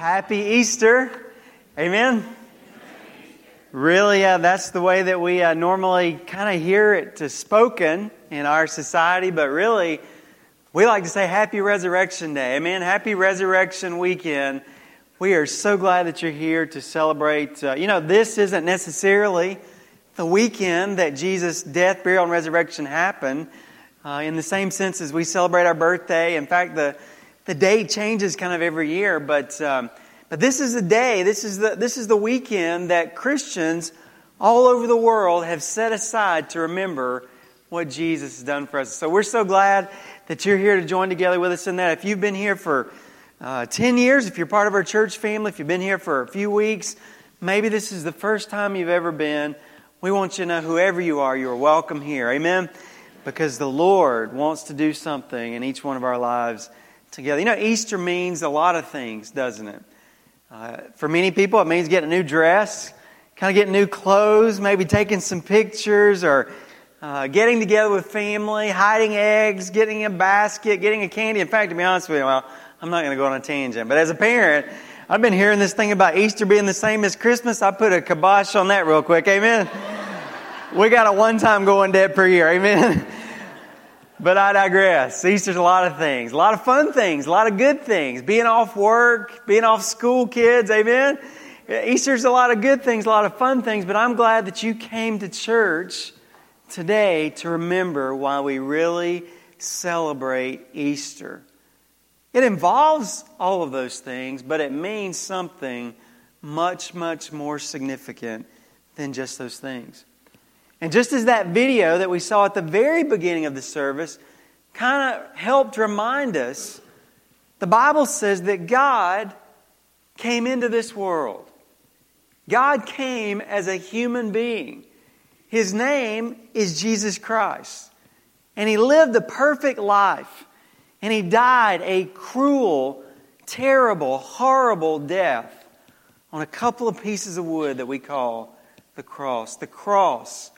happy Easter. Amen. Really, uh, that's the way that we uh, normally kind of hear it spoken in our society, but really, we like to say Happy Resurrection Day. Amen. Happy Resurrection Weekend. We are so glad that you're here to celebrate. Uh, you know, this isn't necessarily the weekend that Jesus' death, burial, and resurrection happened uh, in the same sense as we celebrate our birthday. In fact, the, the day changes kind of every year, but, um, but this is the day, this is the, this is the weekend that Christians all over the world have set aside to remember what Jesus has done for us. So we're so glad that you're here to join together with us in that. If you've been here for uh, 10 years, if you're part of our church family, if you've been here for a few weeks, maybe this is the first time you've ever been, we want you to know whoever you are, you're welcome here. Amen? because the Lord wants to do something in each one of our lives together. You know, Easter means a lot of things, doesn't it? Uh, for many people, it means getting a new dress, kind of getting new clothes, maybe taking some pictures, or uh, getting together with family, hiding eggs, getting a basket, getting a candy. In fact, to be honest with you, well, I'm not going to go on a tangent, but as a parent, I've been hearing this thing about Easter being the same as Christmas. I put a kibosh on that real quick. Amen. We got a one time going debt per year. Amen. But I digress. Easter's a lot of things, a lot of fun things, a lot of good things. Being off work, being off school, kids, amen. Easter's a lot of good things, a lot of fun things, but I'm glad that you came to church today to remember why we really celebrate Easter. It involves all of those things, but it means something much, much more significant than just those things. And just as that video that we saw at the very beginning of the service kind of helped remind us, the Bible says that God came into this world. God came as a human being. His name is Jesus Christ. And He lived a perfect life. And He died a cruel, terrible, horrible death on a couple of pieces of wood that we call the cross. The cross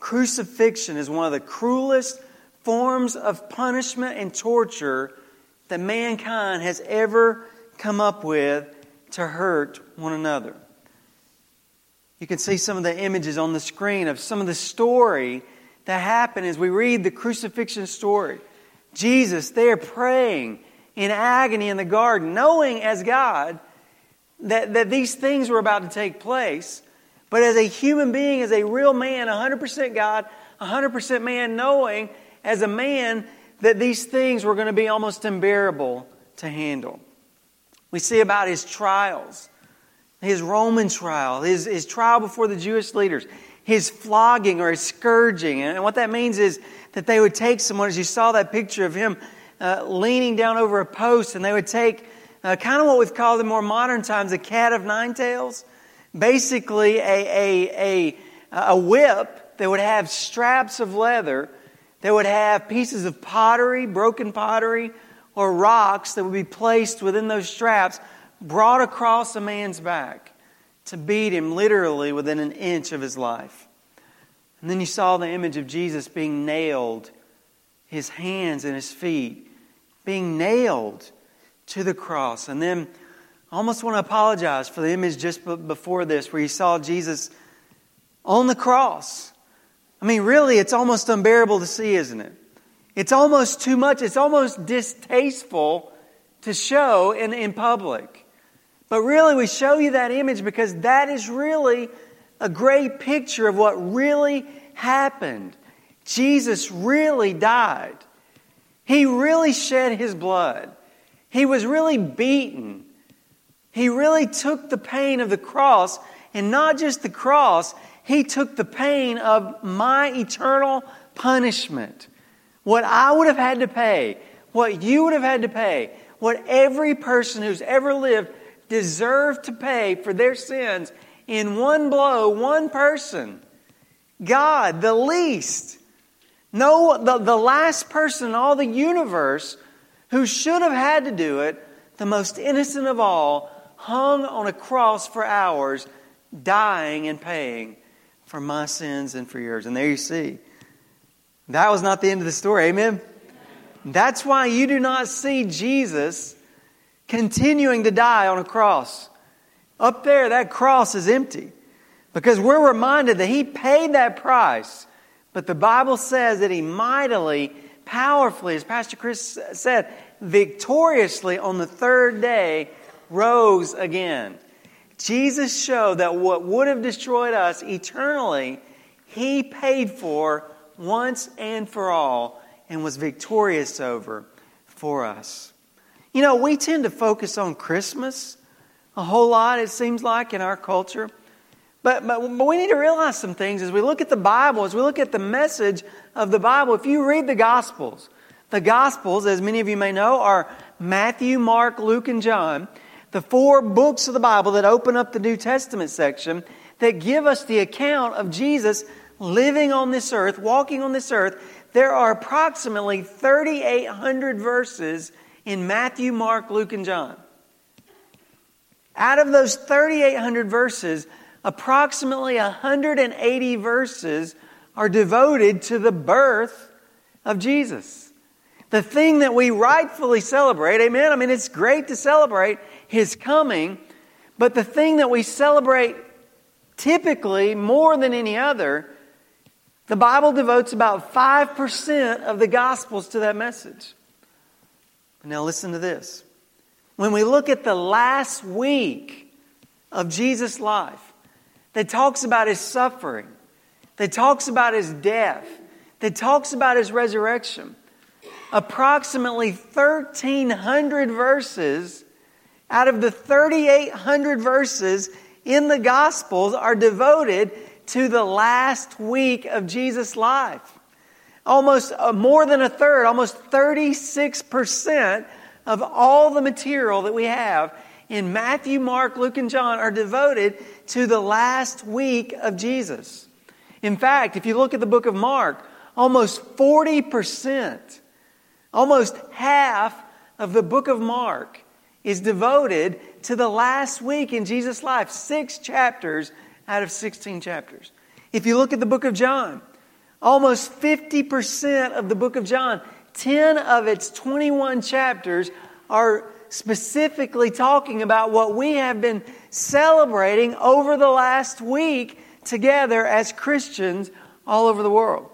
Crucifixion is one of the cruelest forms of punishment and torture that mankind has ever come up with to hurt one another. You can see some of the images on the screen of some of the story that happened as we read the crucifixion story. Jesus there praying in agony in the garden, knowing as God that, that these things were about to take place. But as a human being, as a real man, 100% God, 100% man, knowing as a man that these things were going to be almost unbearable to handle. We see about his trials, his Roman trial, his, his trial before the Jewish leaders, his flogging or his scourging. And what that means is that they would take someone, as you saw that picture of him uh, leaning down over a post, and they would take uh, kind of what we've called in more modern times a cat of nine tails basically a, a, a, a whip that would have straps of leather, that would have pieces of pottery, broken pottery, or rocks that would be placed within those straps, brought across a man's back to beat him literally within an inch of his life. And then you saw the image of Jesus being nailed, his hands and his feet being nailed to the cross. And then I almost want to apologize for the image just before this where you saw Jesus on the cross. I mean, really, it's almost unbearable to see, isn't it? It's almost too much. It's almost distasteful to show in, in public. But really, we show you that image because that is really a great picture of what really happened. Jesus really died. He really shed his blood. He was really beaten. He really took the pain of the cross, and not just the cross, He took the pain of my eternal punishment. What I would have had to pay, what you would have had to pay, what every person who's ever lived deserved to pay for their sins in one blow, one person. God, the least. No, the, the last person in all the universe who should have had to do it, the most innocent of all, hung on a cross for hours, dying and paying for my sins and for yours. And there you see. That was not the end of the story. Amen? That's why you do not see Jesus continuing to die on a cross. Up there, that cross is empty because we're reminded that He paid that price. But the Bible says that He mightily, powerfully, as Pastor Chris said, victoriously on the third day rose again. Jesus showed that what would have destroyed us eternally, He paid for once and for all and was victorious over for us. You know, we tend to focus on Christmas a whole lot, it seems like, in our culture. But, but, but we need to realize some things as we look at the Bible, as we look at the message of the Bible. If you read the Gospels, the Gospels, as many of you may know, are Matthew, Mark, Luke, and John the four books of the Bible that open up the New Testament section that give us the account of Jesus living on this earth, walking on this earth, there are approximately 3,800 verses in Matthew, Mark, Luke, and John. Out of those 3,800 verses, approximately 180 verses are devoted to the birth of Jesus. The thing that we rightfully celebrate, amen? I mean, it's great to celebrate his coming. But the thing that we celebrate typically more than any other, the Bible devotes about 5% of the Gospels to that message. Now, listen to this. When we look at the last week of Jesus' life, that talks about his suffering, that talks about his death, that talks about his resurrection, approximately 1,300 verses out of the 3,800 verses in the Gospels are devoted to the last week of Jesus' life. Almost uh, more than a third, almost 36% of all the material that we have in Matthew, Mark, Luke, and John are devoted to the last week of Jesus. In fact, if you look at the book of Mark, almost 40%, almost half of the book of Mark is devoted to the last week in Jesus' life, six chapters out of 16 chapters. If you look at the book of John, almost 50% of the book of John, 10 of its 21 chapters are specifically talking about what we have been celebrating over the last week together as Christians all over the world.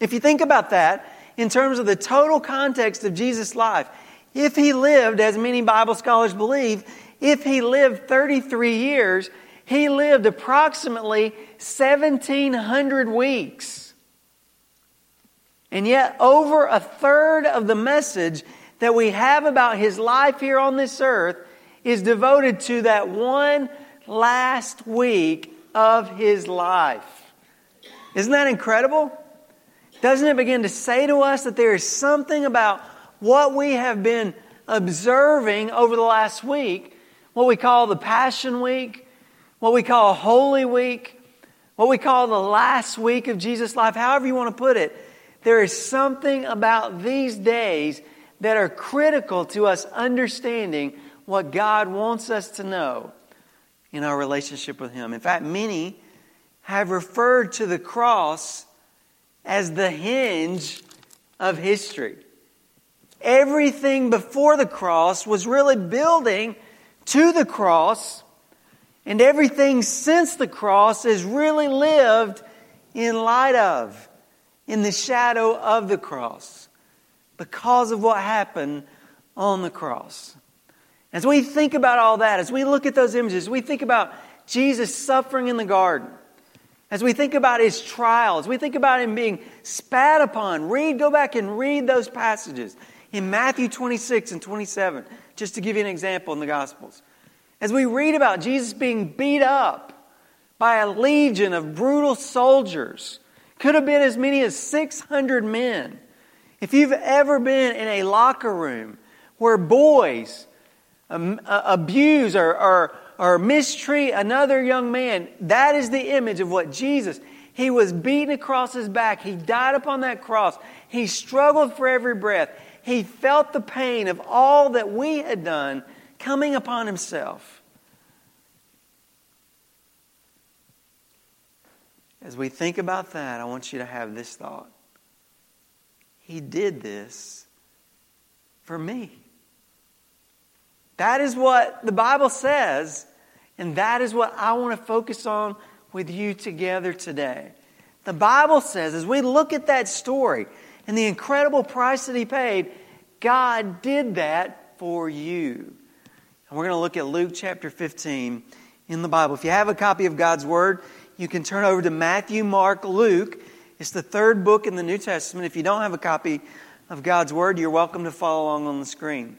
If you think about that in terms of the total context of Jesus' life, if he lived, as many Bible scholars believe, if he lived 33 years, he lived approximately 1,700 weeks. And yet, over a third of the message that we have about his life here on this earth is devoted to that one last week of his life. Isn't that incredible? Doesn't it begin to say to us that there is something about what we have been observing over the last week, what we call the Passion Week, what we call Holy Week, what we call the last week of Jesus' life, however you want to put it, there is something about these days that are critical to us understanding what God wants us to know in our relationship with Him. In fact, many have referred to the cross as the hinge of history. Everything before the cross was really building to the cross, and everything since the cross is really lived in light of, in the shadow of the cross, because of what happened on the cross. As we think about all that, as we look at those images, we think about Jesus suffering in the garden. As we think about his trials, we think about him being spat upon. Read, go back and read those passages in Matthew 26 and 27, just to give you an example in the Gospels. As we read about Jesus being beat up by a legion of brutal soldiers, could have been as many as 600 men. If you've ever been in a locker room where boys um, uh, abuse or, or, or mistreat another young man, that is the image of what Jesus. He was beaten across his back. He died upon that cross. He struggled for every breath. He felt the pain of all that we had done coming upon himself. As we think about that, I want you to have this thought. He did this for me. That is what the Bible says, and that is what I want to focus on with you together today. The Bible says, as we look at that story and the incredible price that He paid, God did that for you. And we're going to look at Luke chapter 15 in the Bible. If you have a copy of God's Word, you can turn over to Matthew, Mark, Luke. It's the third book in the New Testament. If you don't have a copy of God's Word, you're welcome to follow along on the screen.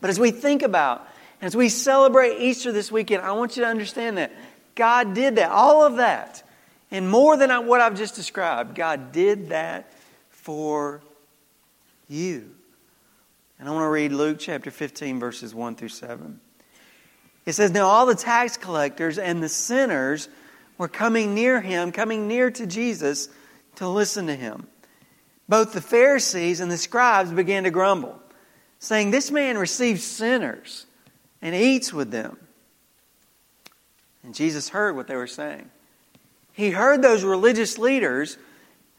But as we think about, as we celebrate Easter this weekend, I want you to understand that God did that, all of that, and more than what I've just described. God did that for you. And I want to read Luke chapter 15, verses 1 through 7. It says, Now all the tax collectors and the sinners were coming near him, coming near to Jesus to listen to him. Both the Pharisees and the scribes began to grumble saying, This man receives sinners and eats with them. And Jesus heard what they were saying. He heard those religious leaders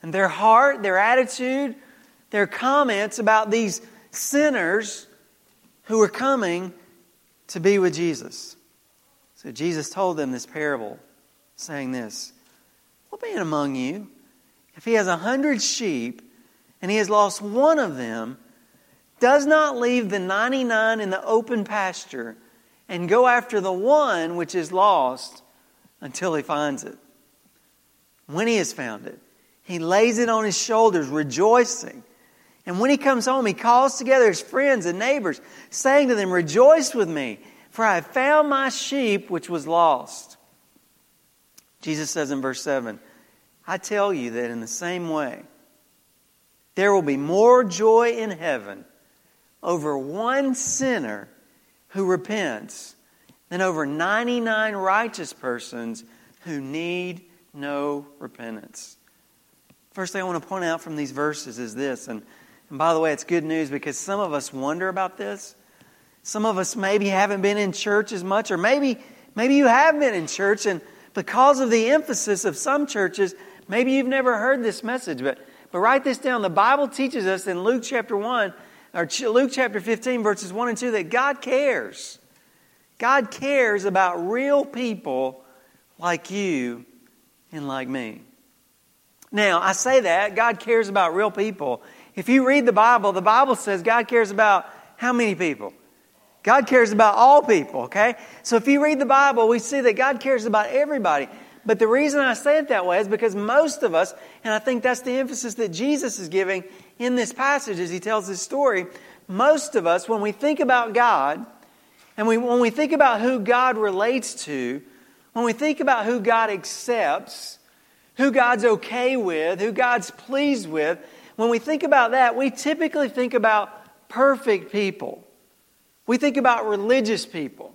and their heart, their attitude, their comments about these sinners who were coming to be with Jesus. So Jesus told them this parable, saying this What man among you, if he has a hundred sheep and he has lost one of them, does not leave the 99 in the open pasture and go after the one which is lost until he finds it. When he has found it, he lays it on his shoulders, rejoicing. And when he comes home, he calls together his friends and neighbors, saying to them, Rejoice with me, for I have found my sheep which was lost. Jesus says in verse 7 I tell you that in the same way, there will be more joy in heaven over one sinner who repents than over 99 righteous persons who need no repentance. First thing I want to point out from these verses is this, and, and by the way, it's good news because some of us wonder about this. Some of us maybe haven't been in church as much, or maybe, maybe you have been in church, and because of the emphasis of some churches, maybe you've never heard this message. But, but write this down. The Bible teaches us in Luke chapter 1 or Luke chapter 15, verses 1 and 2, that God cares. God cares about real people like you and like me. Now, I say that God cares about real people. If you read the Bible, the Bible says God cares about how many people? God cares about all people, okay? So if you read the Bible, we see that God cares about everybody. But the reason I say it that way is because most of us, and I think that's the emphasis that Jesus is giving in this passage as he tells this story, most of us, when we think about God, and we, when we think about who God relates to, when we think about who God accepts, who God's okay with, who God's pleased with, when we think about that, we typically think about perfect people. We think about religious people.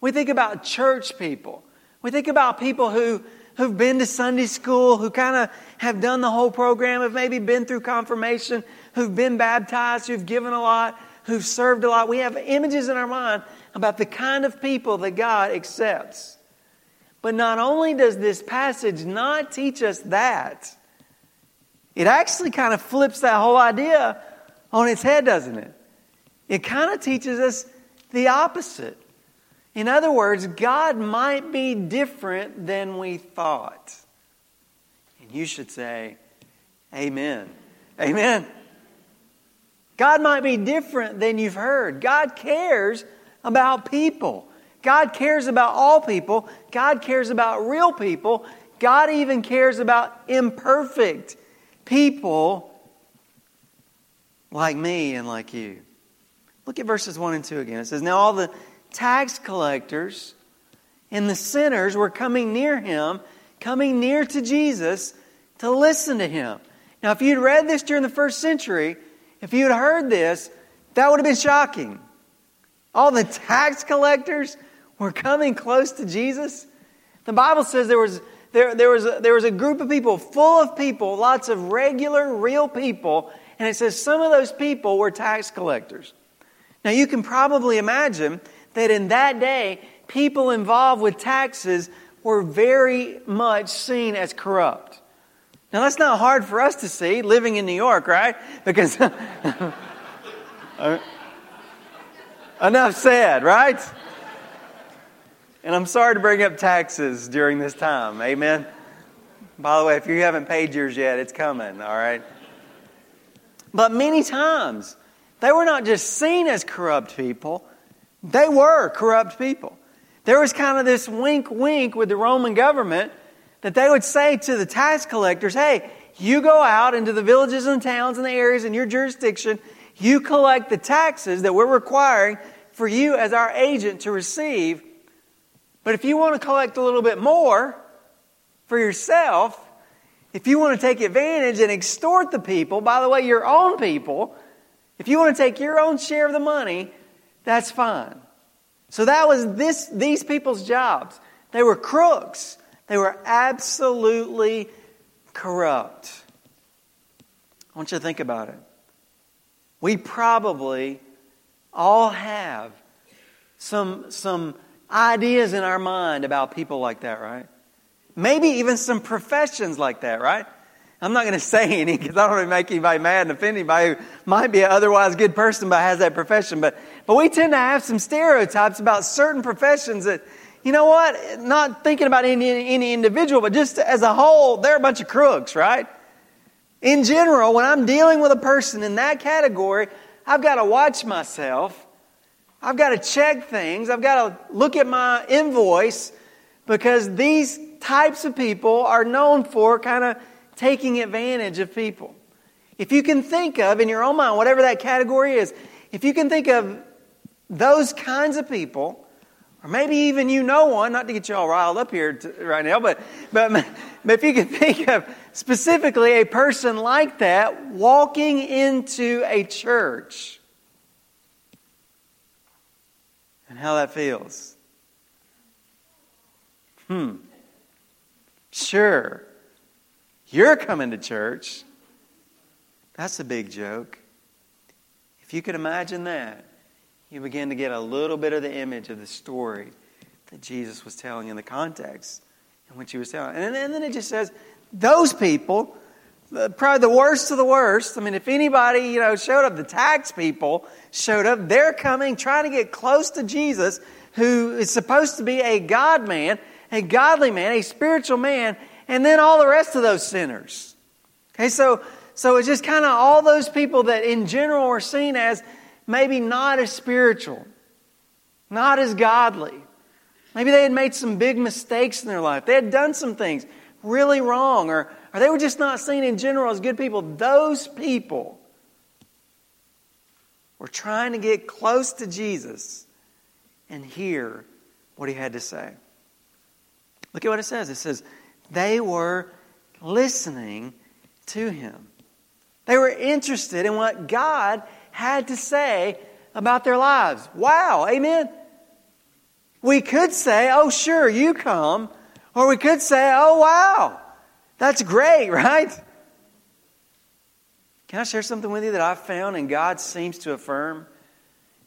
We think about church people. We think about people who, who've been to Sunday school, who kind of have done the whole program, have maybe been through confirmation, who've been baptized, who've given a lot, who've served a lot. We have images in our mind about the kind of people that God accepts. But not only does this passage not teach us that, it actually kind of flips that whole idea on its head, doesn't it? It kind of teaches us the opposite. In other words, God might be different than we thought. And you should say, Amen. Amen. God might be different than you've heard. God cares about people. God cares about all people. God cares about real people. God even cares about imperfect people like me and like you. Look at verses 1 and 2 again. It says, Now all the tax collectors and the sinners were coming near him, coming near to Jesus to listen to him. Now, if you'd read this during the first century, if you'd heard this, that would have been shocking. All the tax collectors were coming close to Jesus. The Bible says there was, there, there, was a, there was a group of people, full of people, lots of regular, real people, and it says some of those people were tax collectors. Now, you can probably imagine that in that day, people involved with taxes were very much seen as corrupt. Now, that's not hard for us to see living in New York, right? Because. Enough said, right? And I'm sorry to bring up taxes during this time. Amen. By the way, if you haven't paid yours yet, it's coming, all right? But many times, they were not just seen as corrupt people, they were corrupt people. There was kind of this wink wink with the Roman government that they would say to the tax collectors, hey, you go out into the villages and towns and the areas in your jurisdiction, you collect the taxes that we're requiring for you as our agent to receive. But if you want to collect a little bit more for yourself, if you want to take advantage and extort the people, by the way, your own people, if you want to take your own share of the money, that's fine. So that was this, these people's jobs. They were crooks. They were absolutely corrupt. I want you to think about it. We probably all have some, some ideas in our mind about people like that, right? Maybe even some professions like that, right? I'm not going to say any because I don't want to make anybody mad and offend anybody who might be an otherwise good person but has that profession. But, but we tend to have some stereotypes about certain professions that, you know what? Not thinking about any, any individual, but just as a whole, they're a bunch of crooks, right? In general, when I'm dealing with a person in that category, I've got to watch myself. I've got to check things. I've got to look at my invoice because these types of people are known for kind of taking advantage of people. If you can think of, in your own mind, whatever that category is, if you can think of those kinds of people, or maybe even you know one, not to get you all riled up here to, right now, but, but, but if you can think of specifically a person like that walking into a church and how that feels. Hmm. Sure. You're coming to church. That's a big joke. If you could imagine that, you begin to get a little bit of the image of the story that Jesus was telling in the context in which he was telling. And then, and then it just says, those people, probably the worst of the worst. I mean, if anybody, you know, showed up, the tax people showed up, they're coming, trying to get close to Jesus, who is supposed to be a God man, a godly man, a spiritual man, and then all the rest of those sinners. Okay, so, so it's just kind of all those people that in general are seen as maybe not as spiritual, not as godly. Maybe they had made some big mistakes in their life. They had done some things really wrong, or, or they were just not seen in general as good people. Those people were trying to get close to Jesus and hear what he had to say. Look at what it says. It says, they were listening to him. They were interested in what God had to say about their lives. Wow, amen. We could say, oh, sure, you come. Or we could say, oh, wow, that's great, right? Can I share something with you that I've found and God seems to affirm?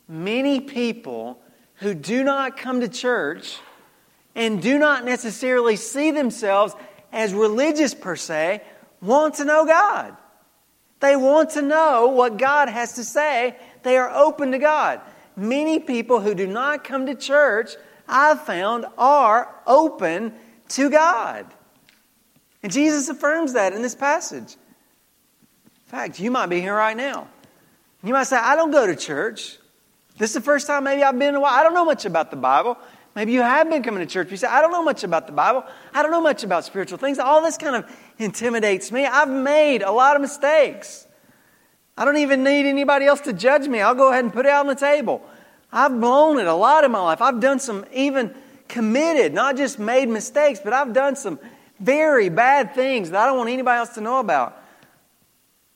Many people who do not come to church and do not necessarily see themselves as religious per se want to know God. They want to know what God has to say. They are open to God. Many people who do not come to church, I've found, are open to God. And Jesus affirms that in this passage. In fact, you might be here right now. You might say, I don't go to church. This is the first time maybe I've been in a while. I don't know much about the Bible. Maybe you have been coming to church. You say, I don't know much about the Bible. I don't know much about spiritual things. All this kind of intimidates me. I've made a lot of mistakes. I don't even need anybody else to judge me. I'll go ahead and put it out on the table. I've blown it a lot in my life. I've done some even committed, not just made mistakes, but I've done some very bad things that I don't want anybody else to know about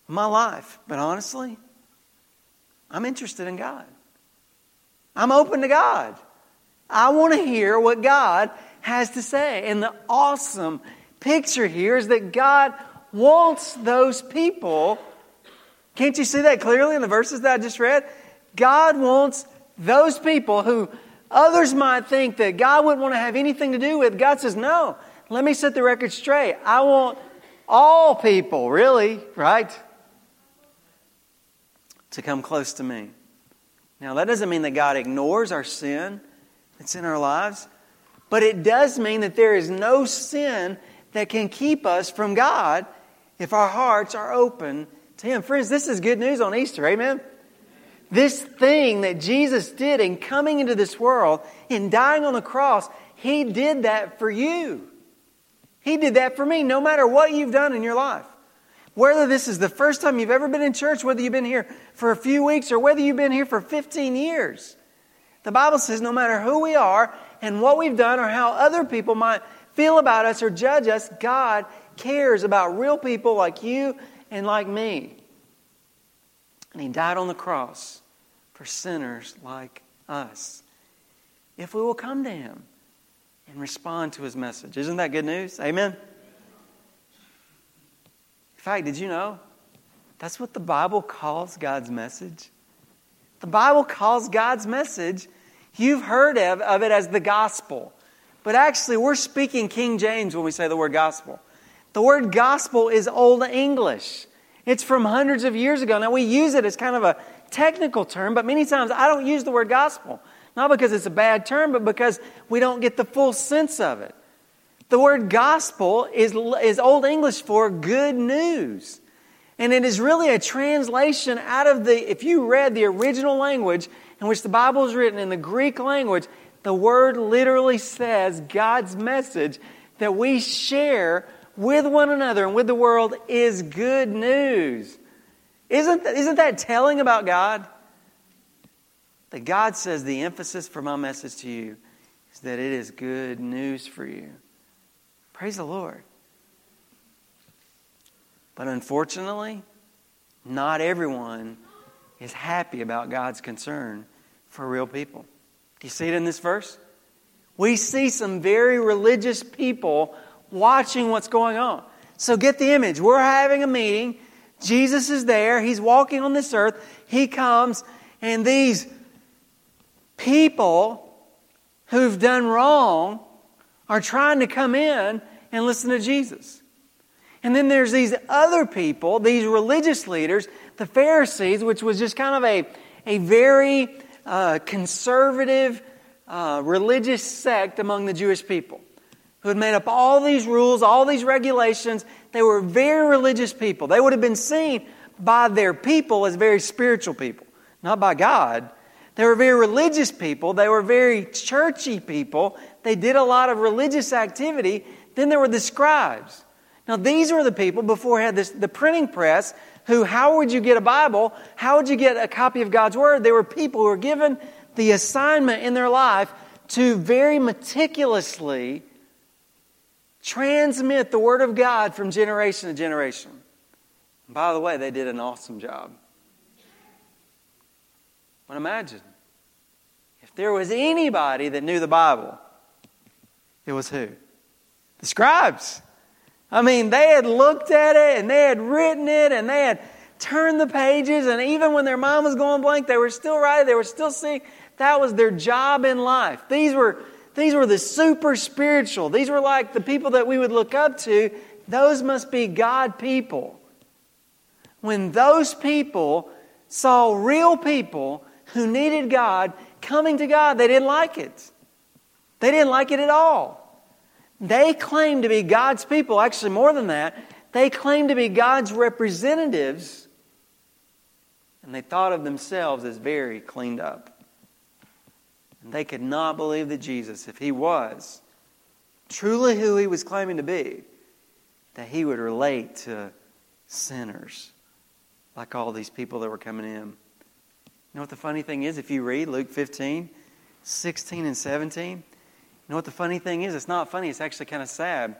my life. But honestly, I'm interested in God. I'm open to God. I want to hear what God has to say. And the awesome picture here is that God wants those people. Can't you see that clearly in the verses that I just read? God wants those people who others might think that God wouldn't want to have anything to do with. God says, No, let me set the record straight. I want all people, really, right? To come close to me. Now, that doesn't mean that God ignores our sin that's in our lives, but it does mean that there is no sin that can keep us from God if our hearts are open to Him. Friends, this is good news on Easter. Amen? This thing that Jesus did in coming into this world, in dying on the cross, He did that for you. He did that for me, no matter what you've done in your life. Whether this is the first time you've ever been in church, whether you've been here for a few weeks, or whether you've been here for 15 years. The Bible says no matter who we are and what we've done or how other people might feel about us or judge us, God cares about real people like you and like me. And He died on the cross for sinners like us. If we will come to Him and respond to His message. Isn't that good news? Amen? In fact, did you know? That's what the Bible calls God's message. The Bible calls God's message, you've heard of, of it as the gospel. But actually, we're speaking King James when we say the word gospel. The word gospel is Old English. It's from hundreds of years ago. Now, we use it as kind of a technical term, but many times I don't use the word gospel. Not because it's a bad term, but because we don't get the full sense of it. The word gospel is, is Old English for good news. And it is really a translation out of the, if you read the original language in which the Bible is written in the Greek language, the word literally says God's message that we share with one another and with the world is good news. Isn't, isn't that telling about God? That God says the emphasis for my message to you is that it is good news for you. Praise the Lord. But unfortunately, not everyone is happy about God's concern for real people. Do you see it in this verse? We see some very religious people watching what's going on. So get the image. We're having a meeting. Jesus is there. He's walking on this earth. He comes, and these people who've done wrong are trying to come in and listen to Jesus. And then there's these other people, these religious leaders, the Pharisees, which was just kind of a, a very uh, conservative uh, religious sect among the Jewish people who had made up all these rules, all these regulations. They were very religious people. They would have been seen by their people as very spiritual people, not by God. They were very religious people. They were very churchy people. They did a lot of religious activity. Then there were the scribes. Now, these were the people before had this, the printing press who, how would you get a Bible? How would you get a copy of God's Word? They were people who were given the assignment in their life to very meticulously transmit the Word of God from generation to generation. And by the way, they did an awesome job. But imagine there was anybody that knew the Bible, it was who? The scribes. I mean, they had looked at it and they had written it and they had turned the pages, and even when their mind was going blank, they were still writing, they were still seeing. That was their job in life. These were, these were the super spiritual. These were like the people that we would look up to. Those must be God people. When those people saw real people who needed God coming to God, they didn't like it. They didn't like it at all. They claimed to be God's people. Actually, more than that, they claimed to be God's representatives, and they thought of themselves as very cleaned up. And they could not believe that Jesus, if he was truly who he was claiming to be, that he would relate to sinners like all these people that were coming in. You know what the funny thing is? If you read Luke 15, 16, and 17, you know what the funny thing is? It's not funny, it's actually kind of sad.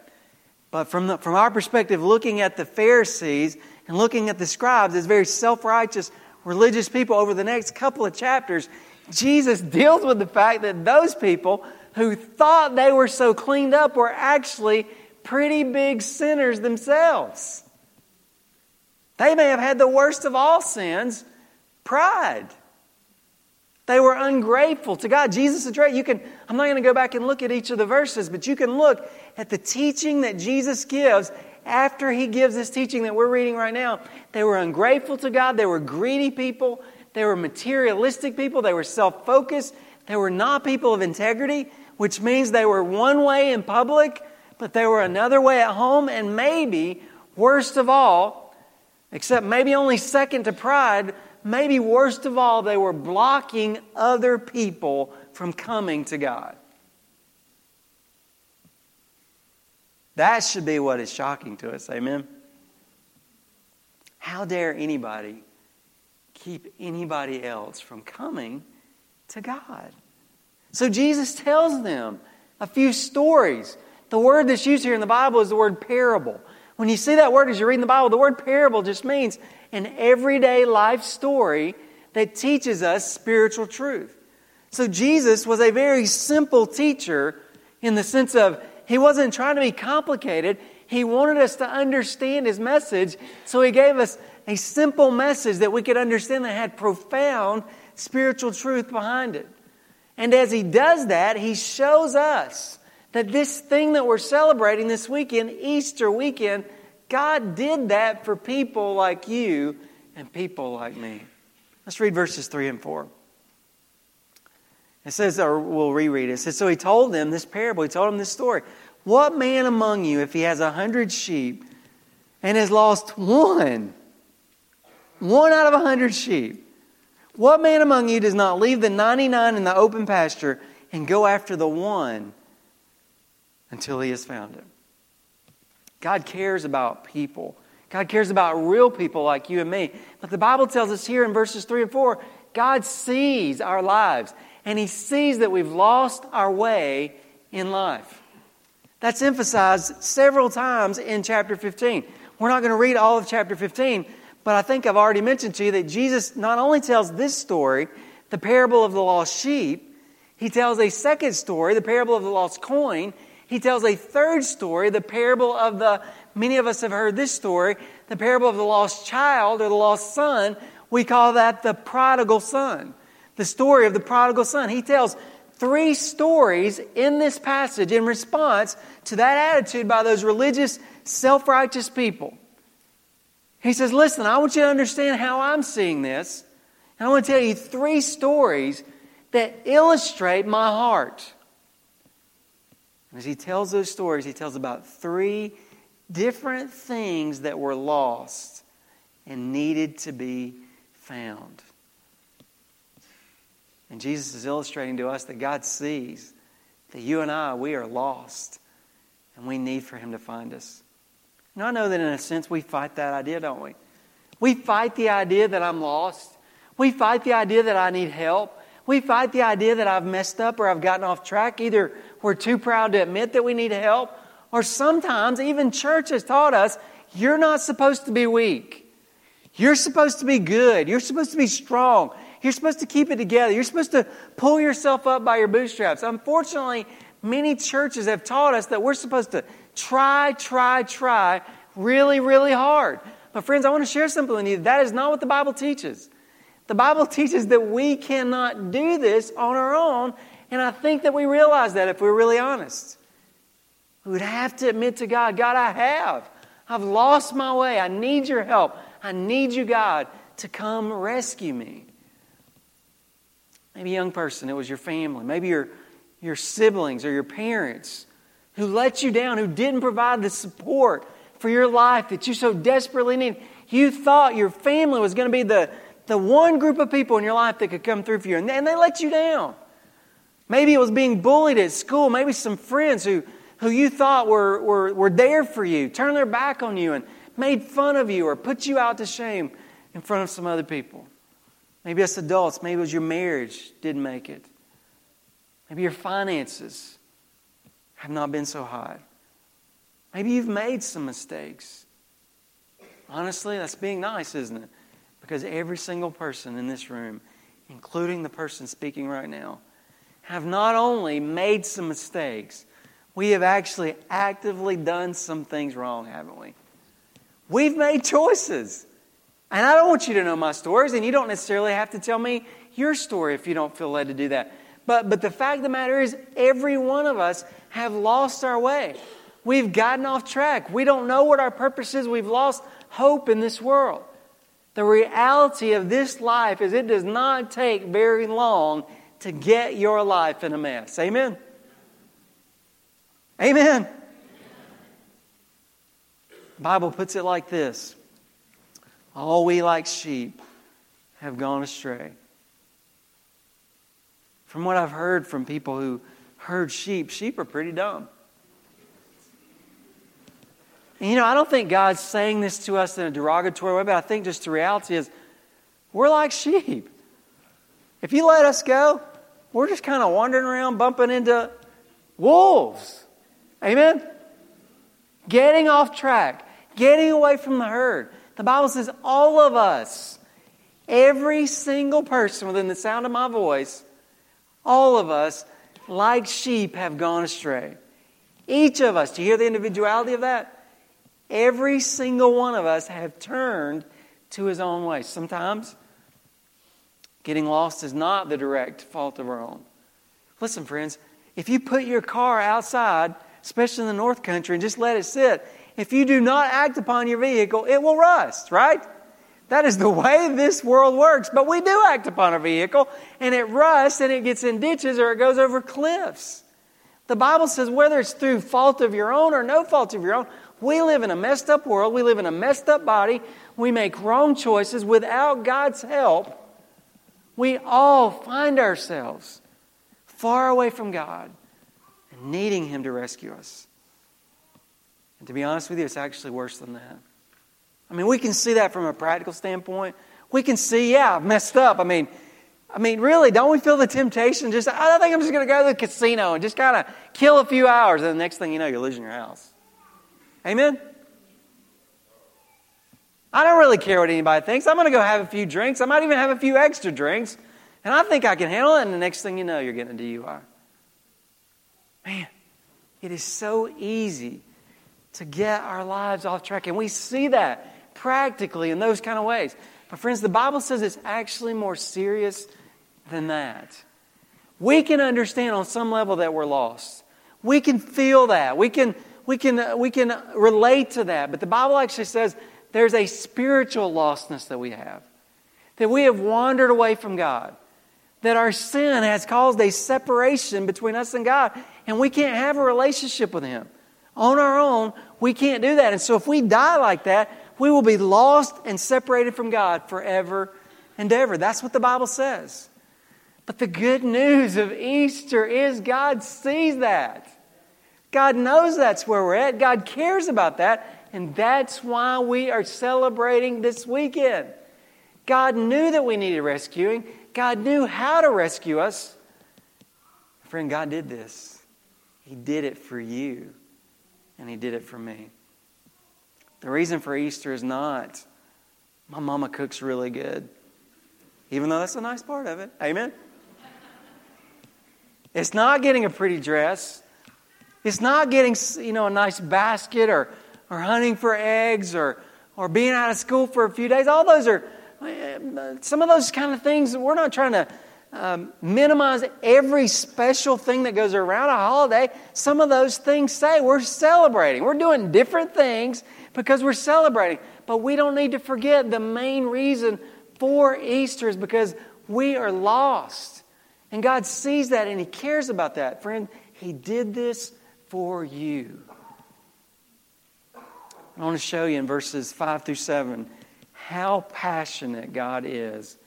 But from, the, from our perspective, looking at the Pharisees and looking at the scribes as very self righteous religious people over the next couple of chapters, Jesus deals with the fact that those people who thought they were so cleaned up were actually pretty big sinners themselves. They may have had the worst of all sins pride. They were ungrateful to God. Jesus is addressed, you can, I'm not going to go back and look at each of the verses, but you can look at the teaching that Jesus gives after he gives this teaching that we're reading right now. They were ungrateful to God. They were greedy people. They were materialistic people. They were self focused. They were not people of integrity, which means they were one way in public, but they were another way at home. And maybe, worst of all, except maybe only second to pride, maybe worst of all, they were blocking other people from coming to God. That should be what is shocking to us. Amen. How dare anybody keep anybody else from coming to God? So Jesus tells them a few stories. The word that's used here in the Bible is the word parable. When you see that word as you're reading the Bible, the word parable just means an everyday life story that teaches us spiritual truth. So Jesus was a very simple teacher in the sense of he wasn't trying to be complicated. He wanted us to understand his message, so he gave us a simple message that we could understand that had profound spiritual truth behind it. And as he does that, he shows us that this thing that we're celebrating this weekend, Easter weekend, God did that for people like you and people like me. Let's read verses 3 and 4. It says, or we'll reread it. It says, So he told them this parable, he told them this story. What man among you, if he has a hundred sheep and has lost one, one out of a hundred sheep, what man among you does not leave the 99 in the open pasture and go after the one until he has found it? God cares about people. God cares about real people like you and me. But the Bible tells us here in verses 3 and 4 God sees our lives and He sees that we've lost our way in life. That's emphasized several times in chapter 15. We're not going to read all of chapter 15, but I think I've already mentioned to you that Jesus not only tells this story, the parable of the lost sheep, he tells a second story, the parable of the lost coin. He tells a third story, the parable of the, many of us have heard this story, the parable of the lost child or the lost son. We call that the prodigal son the story of the prodigal son. He tells three stories in this passage in response to that attitude by those religious, self righteous people. He says, Listen, I want you to understand how I'm seeing this. And I want to tell you three stories that illustrate my heart. As he tells those stories, he tells about three different things that were lost and needed to be found. And Jesus is illustrating to us that God sees that you and I, we are lost and we need for Him to find us. And I know that in a sense we fight that idea, don't we? We fight the idea that I'm lost. We fight the idea that I need help. We fight the idea that I've messed up or I've gotten off track. Either we're too proud to admit that we need help, or sometimes even church has taught us you're not supposed to be weak. You're supposed to be good. You're supposed to be strong. You're supposed to keep it together. You're supposed to pull yourself up by your bootstraps. Unfortunately, many churches have taught us that we're supposed to try, try, try really, really hard. But, friends, I want to share something with you. That is not what the Bible teaches. The Bible teaches that we cannot do this on our own, and I think that we realize that if we're really honest. We would have to admit to God, God, I have. I've lost my way. I need your help. I need you, God, to come rescue me. Maybe a young person, it was your family. Maybe your, your siblings or your parents who let you down, who didn't provide the support for your life that you so desperately need. You thought your family was going to be the, the one group of people in your life that could come through for you, and they let you down. Maybe it was being bullied at school. Maybe some friends who, who you thought were, were, were there for you turned their back on you and made fun of you or put you out to shame in front of some other people. Maybe as adults, maybe it was your marriage didn't make it. Maybe your finances have not been so high. Maybe you've made some mistakes. Honestly, that's being nice, isn't it? Because every single person in this room, including the person speaking right now, have not only made some mistakes, we have actually actively done some things wrong, haven't we? We've made choices. And I don't want you to know my stories, and you don't necessarily have to tell me your story if you don't feel led to do that. But, but the fact of the matter is, every one of us have lost our way. We've gotten off track. We don't know what our purpose is. We've lost hope in this world. The reality of this life is it does not take very long to get your life in a mess. Amen? Amen. The Bible puts it like this All we like sheep have gone astray. From what I've heard from people who herd sheep, sheep are pretty dumb. And you know, I don't think God's saying this to us in a derogatory way, but I think just the reality is we're like sheep. If you let us go, we're just kind of wandering around bumping into wolves. Amen? Getting off track, getting away from the herd. The Bible says all of us, every single person within the sound of my voice, all of us, like sheep, have gone astray. Each of us, do you hear the individuality of that? Every single one of us have turned to his own way. Sometimes getting lost is not the direct fault of our own. Listen, friends, if you put your car outside, especially in the North Country, and just let it sit, if you do not act upon your vehicle, it will rust, right? That is the way this world works. But we do act upon a vehicle, and it rusts, and it gets in ditches, or it goes over cliffs. The Bible says whether it's through fault of your own or no fault of your own, we live in a messed up world. We live in a messed up body. We make wrong choices without God's help. We all find ourselves far away from God and needing Him to rescue us. And to be honest with you, it's actually worse than that. I mean, we can see that from a practical standpoint. We can see, yeah, I've messed up. I mean, I mean, really, don't we feel the temptation? Just, I think I'm just going to go to the casino and just kind of kill a few hours, and the next thing you know, you're losing your house. Amen? I don't really care what anybody thinks. I'm going to go have a few drinks. I might even have a few extra drinks. And I think I can handle it. And the next thing you know, you're getting a DUI. Man, it is so easy to get our lives off track. And we see that practically in those kind of ways. But, friends, the Bible says it's actually more serious than that. We can understand on some level that we're lost. We can feel that. We can we can, uh, we can relate to that. But the Bible actually says there's a spiritual lostness that we have, that we have wandered away from God, that our sin has caused a separation between us and God, and we can't have a relationship with Him. On our own, we can't do that. And so if we die like that, we will be lost and separated from God forever and ever. That's what the Bible says. But the good news of Easter is God sees that. God knows that's where we're at. God cares about that. And that's why we are celebrating this weekend. God knew that we needed rescuing, God knew how to rescue us. Friend, God did this. He did it for you, and He did it for me. The reason for Easter is not my mama cooks really good, even though that's a nice part of it. Amen? It's not getting a pretty dress. It's not getting, you know, a nice basket or, or hunting for eggs or, or being out of school for a few days. All those are, some of those kind of things, we're not trying to um, minimize every special thing that goes around a holiday. Some of those things say we're celebrating. We're doing different things because we're celebrating. But we don't need to forget the main reason for Easter is because we are lost. And God sees that and He cares about that. Friend, He did this for you. I want to show you in verses 5 through 7 how passionate God is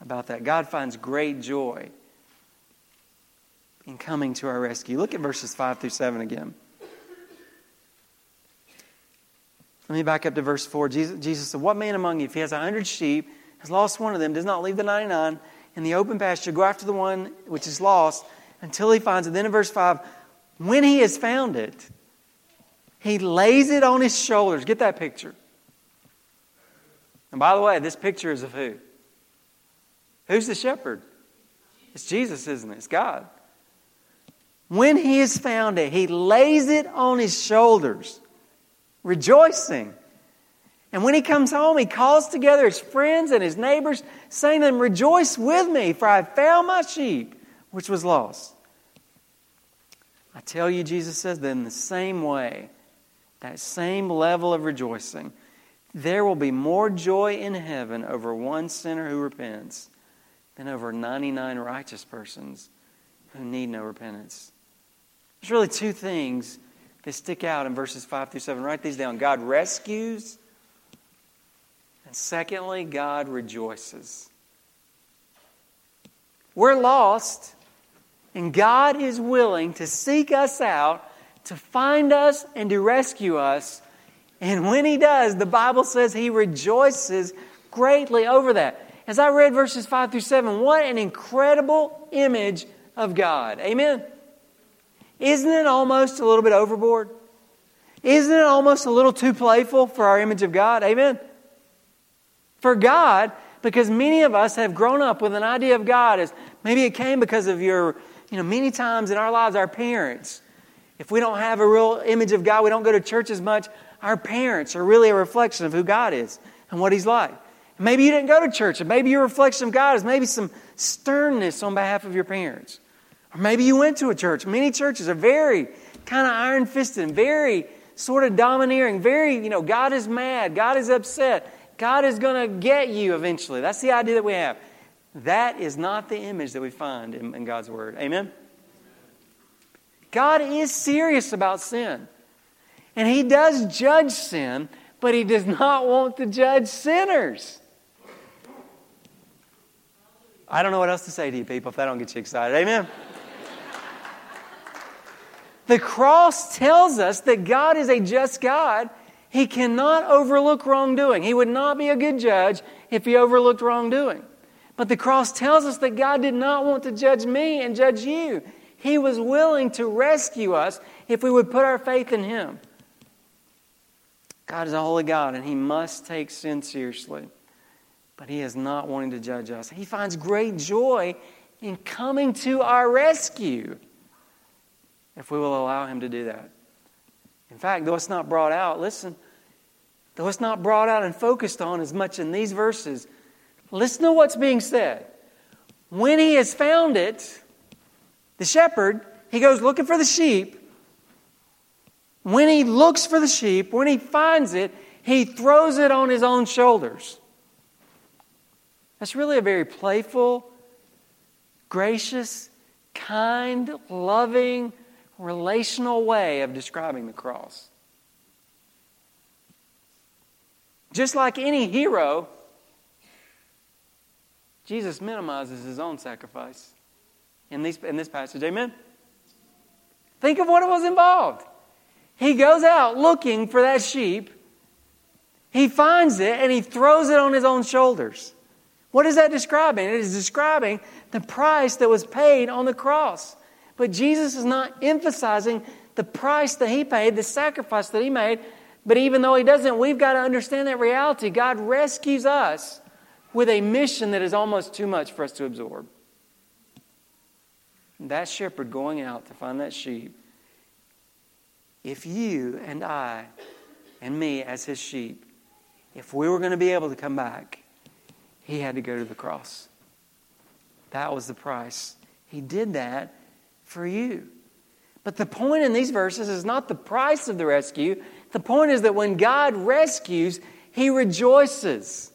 about that. God finds great joy in coming to our rescue. Look at verses 5 through 7 again. Let me back up to verse 4. Jesus, Jesus said, What man among you, if he has a hundred sheep, has lost one of them, does not leave the 99 in the open pasture, go after the one which is lost until he finds it? Then in verse 5, when he has found it, he lays it on his shoulders. Get that picture. And by the way, this picture is of who? Who's the shepherd? It's Jesus, isn't it? It's God. When he has found it, he lays it on his shoulders, rejoicing. And when he comes home, he calls together his friends and his neighbors, saying to them, Rejoice with me, for I have found my sheep, which was lost. I tell you, Jesus says, that in the same way, that same level of rejoicing, there will be more joy in heaven over one sinner who repents than over 99 righteous persons who need no repentance. There's really two things that stick out in verses 5 through 7. Write these down God rescues, and secondly, God rejoices. We're lost, and God is willing to seek us out, to find us, and to rescue us. And when He does, the Bible says He rejoices greatly over that. As I read verses 5 through 7, what an incredible image of God. Amen. Isn't it almost a little bit overboard? Isn't it almost a little too playful for our image of God? Amen. For God, because many of us have grown up with an idea of God as maybe it came because of your, you know, many times in our lives, our parents. If we don't have a real image of God, we don't go to church as much, our parents are really a reflection of who God is and what He's like. And Maybe you didn't go to church, and maybe your reflection of God is maybe some sternness on behalf of your parents. Or maybe you went to a church. Many churches are very kind of iron fisted and very sort of domineering, very, you know, God is mad, God is upset, God is going to get you eventually. That's the idea that we have. That is not the image that we find in, in God's Word. Amen? God is serious about sin. And He does judge sin, but He does not want to judge sinners. I don't know what else to say to you people if that don't get you excited. Amen? the cross tells us that God is a just God. He cannot overlook wrongdoing. He would not be a good judge if he overlooked wrongdoing. But the cross tells us that God did not want to judge me and judge you. He was willing to rescue us if we would put our faith in Him. God is a holy God, and He must take sin seriously but he is not wanting to judge us. He finds great joy in coming to our rescue if we will allow him to do that. In fact, though it's not brought out, listen, though it's not brought out and focused on as much in these verses, listen to what's being said. When he has found it, the shepherd, he goes looking for the sheep. When he looks for the sheep, when he finds it, he throws it on his own shoulders. That's really a very playful, gracious, kind, loving, relational way of describing the cross. Just like any hero, Jesus minimizes his own sacrifice in, these, in this passage. Amen? Think of what it was involved. He goes out looking for that sheep, he finds it, and he throws it on his own shoulders. What is that describing? It is describing the price that was paid on the cross. But Jesus is not emphasizing the price that he paid, the sacrifice that he made. But even though he doesn't, we've got to understand that reality. God rescues us with a mission that is almost too much for us to absorb. That shepherd going out to find that sheep, if you and I and me as his sheep, if we were going to be able to come back, he had to go to the cross. That was the price. He did that for you. But the point in these verses is not the price of the rescue. The point is that when God rescues, He rejoices.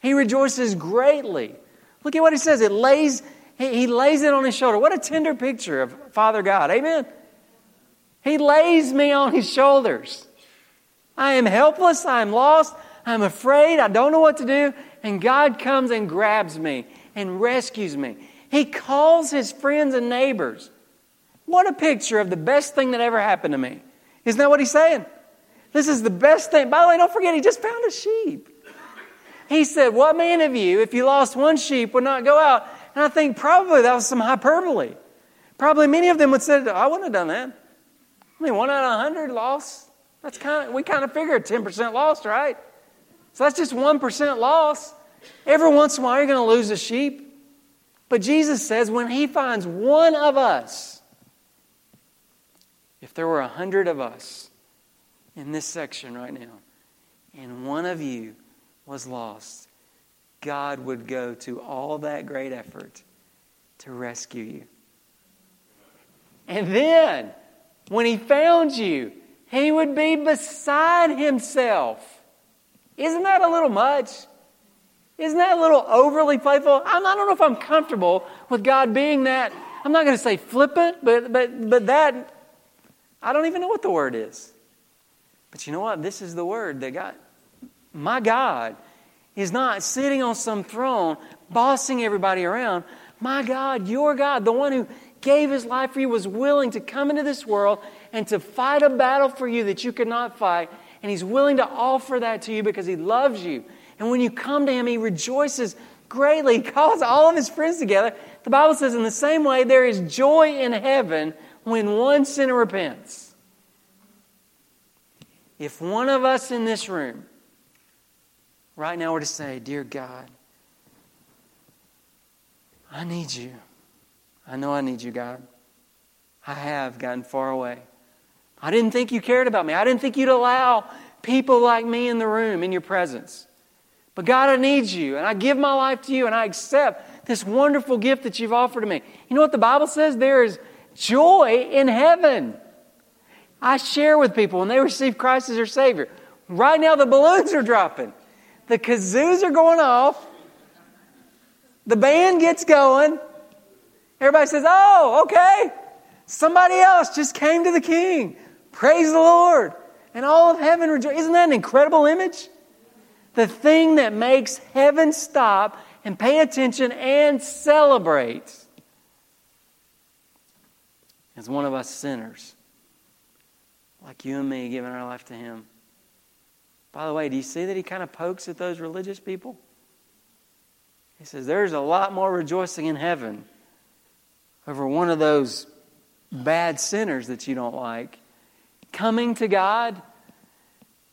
He rejoices greatly. Look at what He says. It lays, He lays it on His shoulder. What a tender picture of Father God. Amen. He lays me on His shoulders. I am helpless. I am lost. I'm afraid. I don't know what to do. And God comes and grabs me and rescues me. He calls his friends and neighbors. What a picture of the best thing that ever happened to me. Isn't that what he's saying? This is the best thing. By the way, don't forget, he just found a sheep. He said, What man of you, if you lost one sheep, would not go out? And I think probably that was some hyperbole. Probably many of them would say, I wouldn't have done that. I mean, one out of a hundred lost. That's kind of, we kind of figure 10% lost, right? So that's just 1% loss. Every once in a while, you're going to lose a sheep. But Jesus says when He finds one of us, if there were a hundred of us in this section right now, and one of you was lost, God would go to all that great effort to rescue you. And then, when He found you, He would be beside Himself Isn't that a little much? Isn't that a little overly playful? I'm, I don't know if I'm comfortable with God being that. I'm not going to say flippant, but, but, but that, I don't even know what the word is. But you know what? This is the word that God, my God, is not sitting on some throne, bossing everybody around. My God, your God, the one who gave his life for you, was willing to come into this world and to fight a battle for you that you could not fight. And he's willing to offer that to you because he loves you. And when you come to him, he rejoices greatly. He calls all of his friends together. The Bible says, in the same way, there is joy in heaven when one sinner repents. If one of us in this room right now were to say, Dear God, I need you. I know I need you, God. I have gotten far away. I didn't think you cared about me. I didn't think you'd allow people like me in the room in your presence. But God, I need you, and I give my life to you, and I accept this wonderful gift that you've offered to me. You know what the Bible says? There is joy in heaven. I share with people when they receive Christ as their Savior. Right now, the balloons are dropping, the kazoos are going off, the band gets going. Everybody says, Oh, okay. Somebody else just came to the King. Praise the Lord. And all of heaven rejoices. Isn't that an incredible image? The thing that makes heaven stop and pay attention and celebrate is one of us sinners, like you and me, giving our life to Him. By the way, do you see that He kind of pokes at those religious people? He says, There's a lot more rejoicing in heaven over one of those bad sinners that you don't like coming to God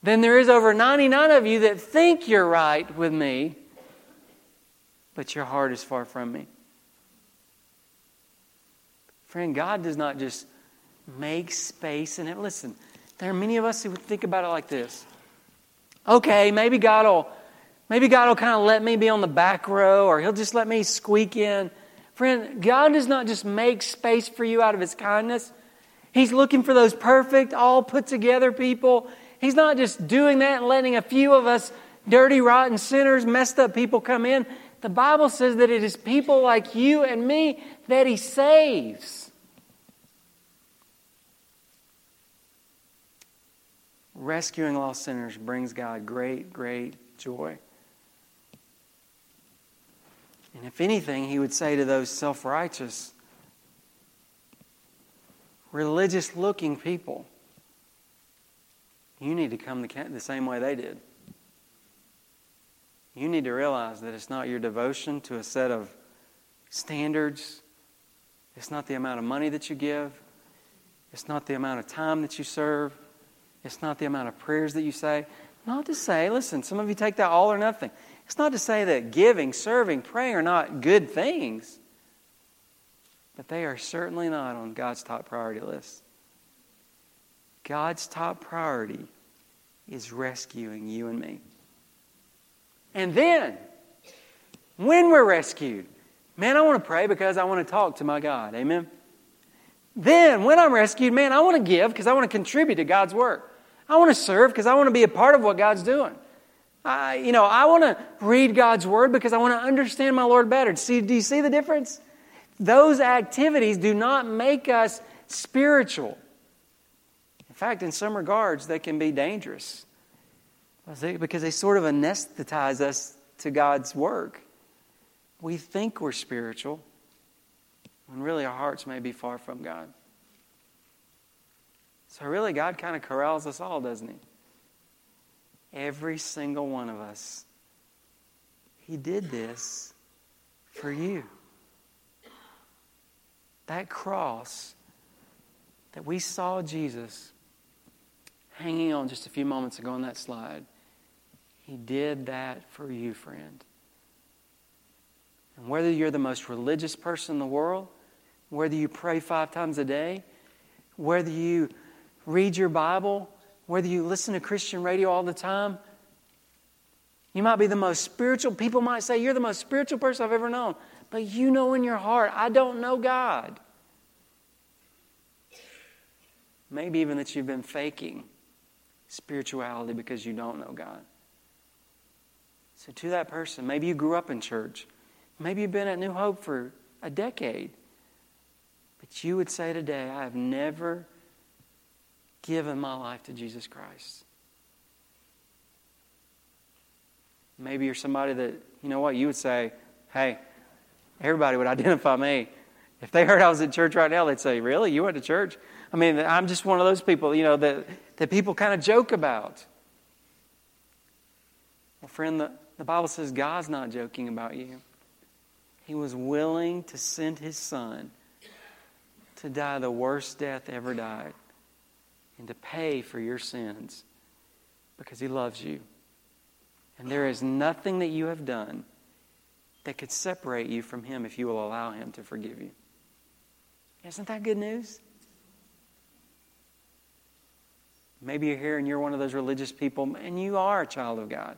than there is over 99 of you that think you're right with me, but your heart is far from me. Friend, God does not just make space in it. Listen, there are many of us who would think about it like this. Okay, maybe God will maybe God will kind of let me be on the back row or he'll just let me squeak in. Friend, God does not just make space for you out of his kindness. He's looking for those perfect, all put together people. He's not just doing that and letting a few of us dirty, rotten sinners, messed up people come in. The Bible says that it is people like you and me that He saves. Rescuing lost sinners brings God great, great joy. And if anything, He would say to those self righteous, religious looking people, you need to come the same way they did. You need to realize that it's not your devotion to a set of standards, it's not the amount of money that you give, it's not the amount of time that you serve, it's not the amount of prayers that you say. Not to say, listen, some of you take that all or nothing. It's not to say that giving, serving, praying are not good things. But they are certainly not on God's top priority list. God's top priority is rescuing you and me. And then, when we're rescued, man, I want to pray because I want to talk to my God. Amen? Then, when I'm rescued, man, I want to give because I want to contribute to God's work. I want to serve because I want to be a part of what God's doing. I, you know, I want to read God's word because I want to understand my Lord better. See, do you see the difference? Those activities do not make us spiritual. In fact, in some regards, they can be dangerous because they sort of anesthetize us to God's work. We think we're spiritual when really our hearts may be far from God. So, really, God kind of corrals us all, doesn't He? Every single one of us. He did this for you. That cross that we saw Jesus hanging on just a few moments ago on that slide, He did that for you, friend. And whether you're the most religious person in the world, whether you pray five times a day, whether you read your Bible, whether you listen to Christian radio all the time, you might be the most spiritual. People might say, You're the most spiritual person I've ever known. But you know in your heart, I don't know God. Maybe even that you've been faking spirituality because you don't know God. So, to that person, maybe you grew up in church, maybe you've been at New Hope for a decade, but you would say today, I have never given my life to Jesus Christ. Maybe you're somebody that, you know what, you would say, hey, everybody would identify me. If they heard I was at church right now, they'd say, really? You went to church? I mean, I'm just one of those people, you know, that, that people kind of joke about. Well, friend, the, the Bible says God's not joking about you. He was willing to send his son to die the worst death ever died and to pay for your sins because he loves you. And there is nothing that you have done that could separate you from him if you will allow him to forgive you. Isn't that good news? Maybe you're here and you're one of those religious people, and you are a child of God.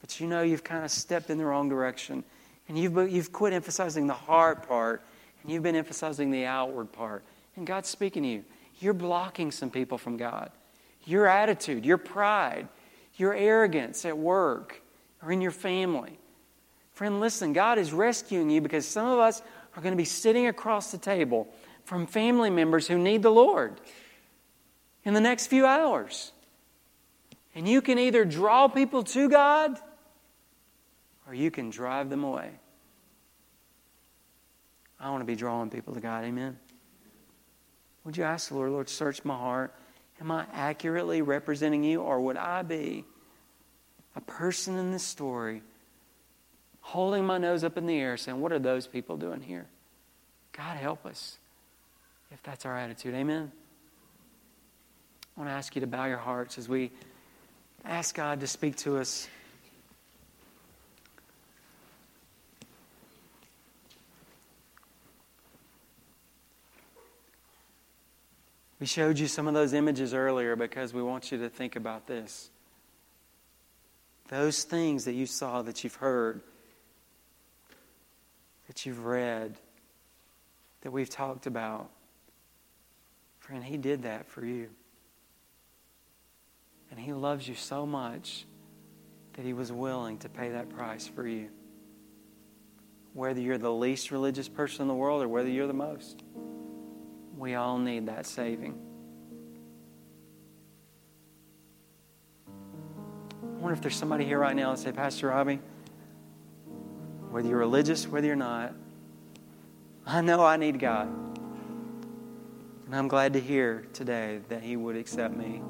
But you know you've kind of stepped in the wrong direction. And you've, you've quit emphasizing the heart part, and you've been emphasizing the outward part. And God's speaking to you. You're blocking some people from God. Your attitude, your pride, your arrogance at work or in your family. Friend, listen, God is rescuing you because some of us are going to be sitting across the table from family members who need the Lord in the next few hours. And you can either draw people to God or you can drive them away. I want to be drawing people to God. Amen. Would you ask the Lord, Lord, search my heart? Am I accurately representing you, or would I be a person in this story holding my nose up in the air saying, What are those people doing here? God, help us if that's our attitude. Amen. I want to ask you to bow your hearts as we ask God to speak to us. We showed you some of those images earlier because we want you to think about this. Those things that you saw, that you've heard, that you've read, that we've talked about, friend, He did that for you. And He loves you so much that He was willing to pay that price for you. Whether you're the least religious person in the world or whether you're the most. We all need that saving. I wonder if there's somebody here right now that say, Pastor Robbie, whether you're religious, whether you're not, I know I need God. And I'm glad to hear today that He would accept me.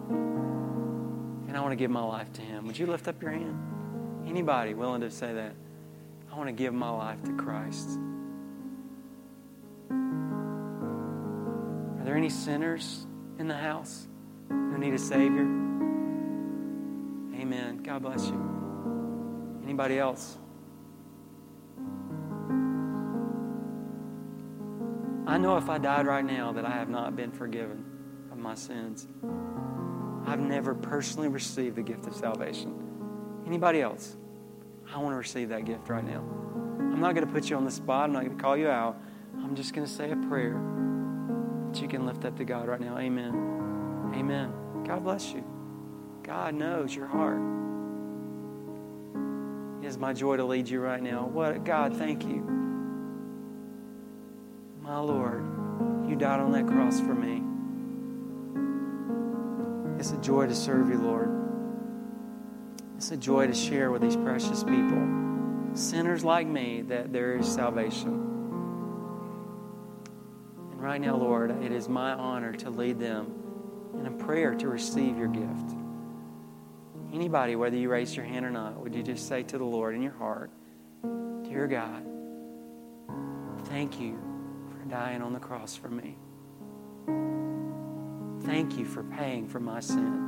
And I want to give my life to Him. Would you lift up your hand? Anybody willing to say that? I want to give my life to Christ. There any sinners in the house who need a Savior? Amen. God bless you. Anybody else? I know if I died right now that I have not been forgiven of my sins. I've never personally received the gift of salvation. Anybody else? I want to receive that gift right now. I'm not going to put you on the spot. I'm not going to call you out. I'm just going to say a prayer you can lift up to God right now. Amen. Amen. God bless you. God knows your heart. It is my joy to lead you right now. What God, thank you. My Lord, you died on that cross for me. It's a joy to serve you, Lord. It's a joy to share with these precious people, sinners like me, that there is salvation. Right now, Lord, it is my honor to lead them in a prayer to receive your gift. Anybody, whether you raise your hand or not, would you just say to the Lord in your heart, Dear God, thank you for dying on the cross for me. Thank you for paying for my sin.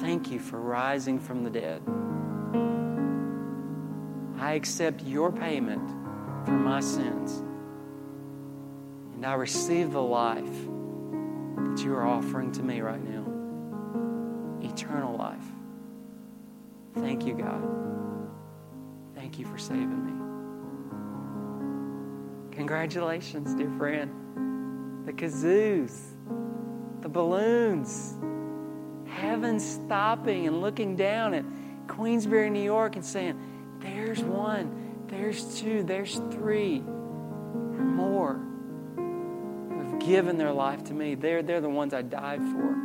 Thank you for rising from the dead. I accept your payment for my sins. And I receive the life that you are offering to me right now eternal life. Thank you, God. Thank you for saving me. Congratulations, dear friend. The kazoos, the balloons, heaven stopping and looking down at Queensbury, New York, and saying, There's one, there's two, there's three, or more given their life to me. They're, they're the ones I died for.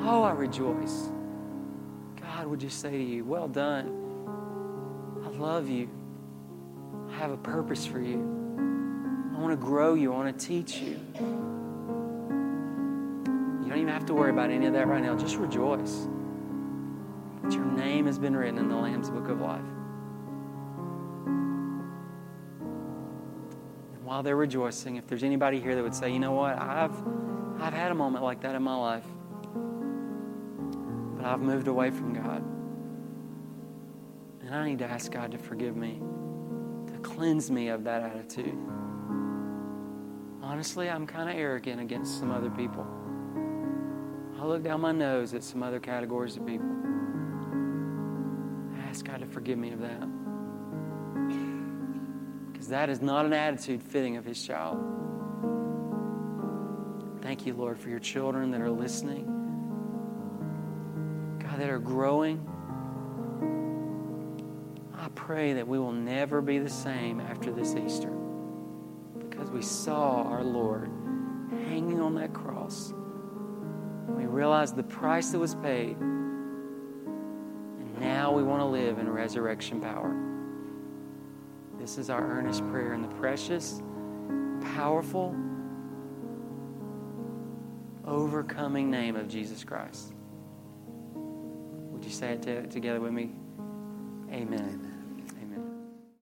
Oh, I rejoice. God would just say to you, Well done. I love you. I have a purpose for you. I want to grow you. I want to teach you. You don't even have to worry about any of that right now. Just rejoice that your name has been written in the Lamb's Book of Life. While they're rejoicing, if there's anybody here that would say, you know what, I've, I've had a moment like that in my life, but I've moved away from God. And I need to ask God to forgive me, to cleanse me of that attitude. Honestly, I'm kind of arrogant against some other people. I look down my nose at some other categories of people. I ask God to forgive me of that. That is not an attitude fitting of His child. Thank you, Lord, for your children that are listening. God, that are growing. I pray that we will never be the same after this Easter because we saw our Lord hanging on that cross. We realized the price that was paid. And now we want to live in resurrection power. This is our earnest prayer in the precious, powerful, overcoming name of Jesus Christ. Would you say it to, together with me? Amen. Amen.